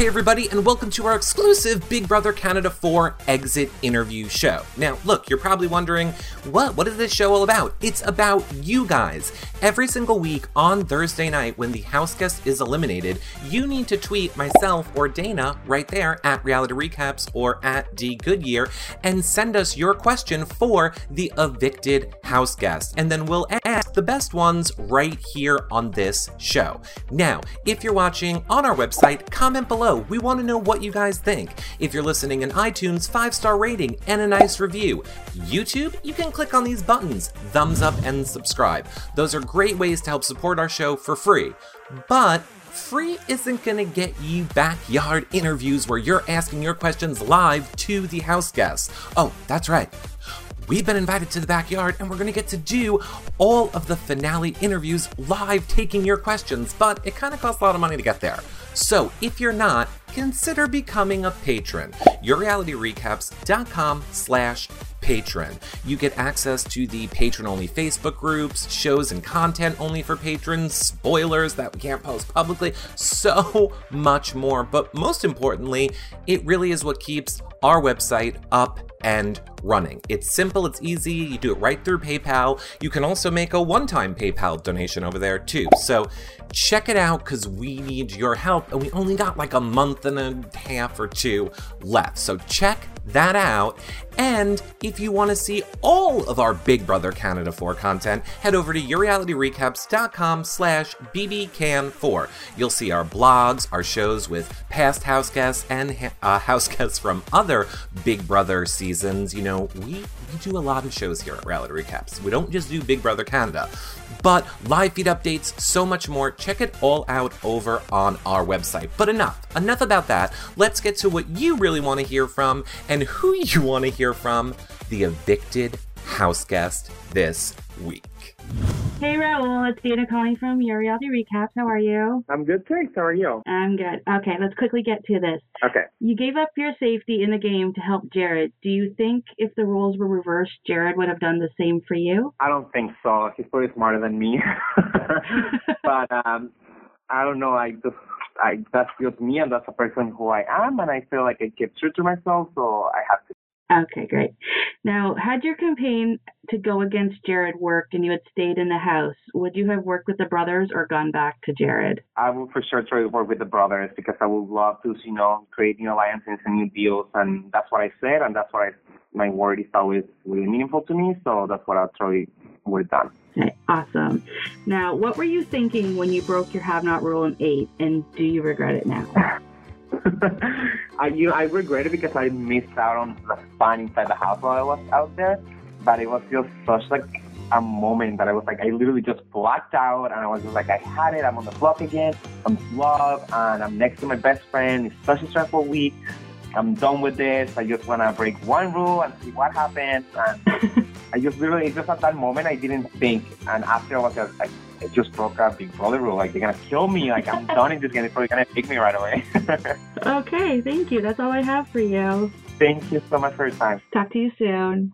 Hey, everybody, and welcome to our exclusive Big Brother Canada 4 exit interview show. Now, look, you're probably wondering, what? What is this show all about? It's about you guys. Every single week on Thursday night, when the house guest is eliminated, you need to tweet myself or Dana right there at Reality Recaps or at D Goodyear and send us your question for the evicted house guest. And then we'll ask the best ones right here on this show. Now, if you're watching on our website, comment below. We want to know what you guys think. If you're listening in iTunes, five star rating and a nice review. YouTube, you can click on these buttons, thumbs up and subscribe. Those are great ways to help support our show for free. But free isn't gonna get you backyard interviews where you're asking your questions live to the house guests. Oh, that's right. We've been invited to the backyard and we're going to get to do all of the finale interviews live taking your questions, but it kind of costs a lot of money to get there. So if you're not, consider becoming a patron. YourRealityRecaps.com slash patron. You get access to the patron-only Facebook groups, shows and content only for patrons, spoilers that we can't post publicly, so much more. But most importantly, it really is what keeps our website up and running. It's simple, it's easy, you do it right through PayPal. You can also make a one time PayPal donation over there too. So check it out because we need your help and we only got like a month and a half or two left. So check that out. And if you want to see all of our Big Brother Canada 4 content, head over to yourrealityrecaps.com slash bbcan4. You'll see our blogs, our shows with past house guests and uh, house guests from other Big Brother seasons. You know, we, we do a lot of shows here at Reality Recaps. We don't just do Big Brother Canada, but live feed updates, so much more. Check it all out over on our website. But enough, enough about that. Let's get to what you really want to hear from and who you want to hear from the evicted house guest this week. Hey Raul, it's Dana calling from Your Reality Recaps. How are you? I'm good, thanks. How are you? I'm good. Okay, let's quickly get to this. Okay. You gave up your safety in the game to help Jared. Do you think if the roles were reversed, Jared would have done the same for you? I don't think so. He's probably smarter than me. but um I don't know, I just I that's just me and that's a person who I am and I feel like I keep true to myself so I have to Okay, great. Now, had your campaign to go against Jared worked and you had stayed in the house, would you have worked with the brothers or gone back to Jared? I would for sure try to work with the brothers because I would love to, you know, create new alliances and new deals and that's what I said and that's what I my word is always really meaningful to me, so that's what I'll try would have done. Okay, awesome. Now, what were you thinking when you broke your have not rule in eight, and do you regret it now? I, you know, I regret it because I missed out on the fun inside the house while I was out there. But it was just such like a moment that I was like, I literally just blacked out, and I was just like, I had it. I'm on the block again. I'm in love, and I'm next to my best friend. It's such a stressful week. I'm done with this. I just want to break one rule and see what happens. And I just literally, just at that moment, I didn't think. And after I was like, I just broke a big brother rule. Like, they're going to kill me. Like, I'm done in this game. They're probably going to pick me right away. okay, thank you. That's all I have for you. Thank you so much for your time. Talk to you soon.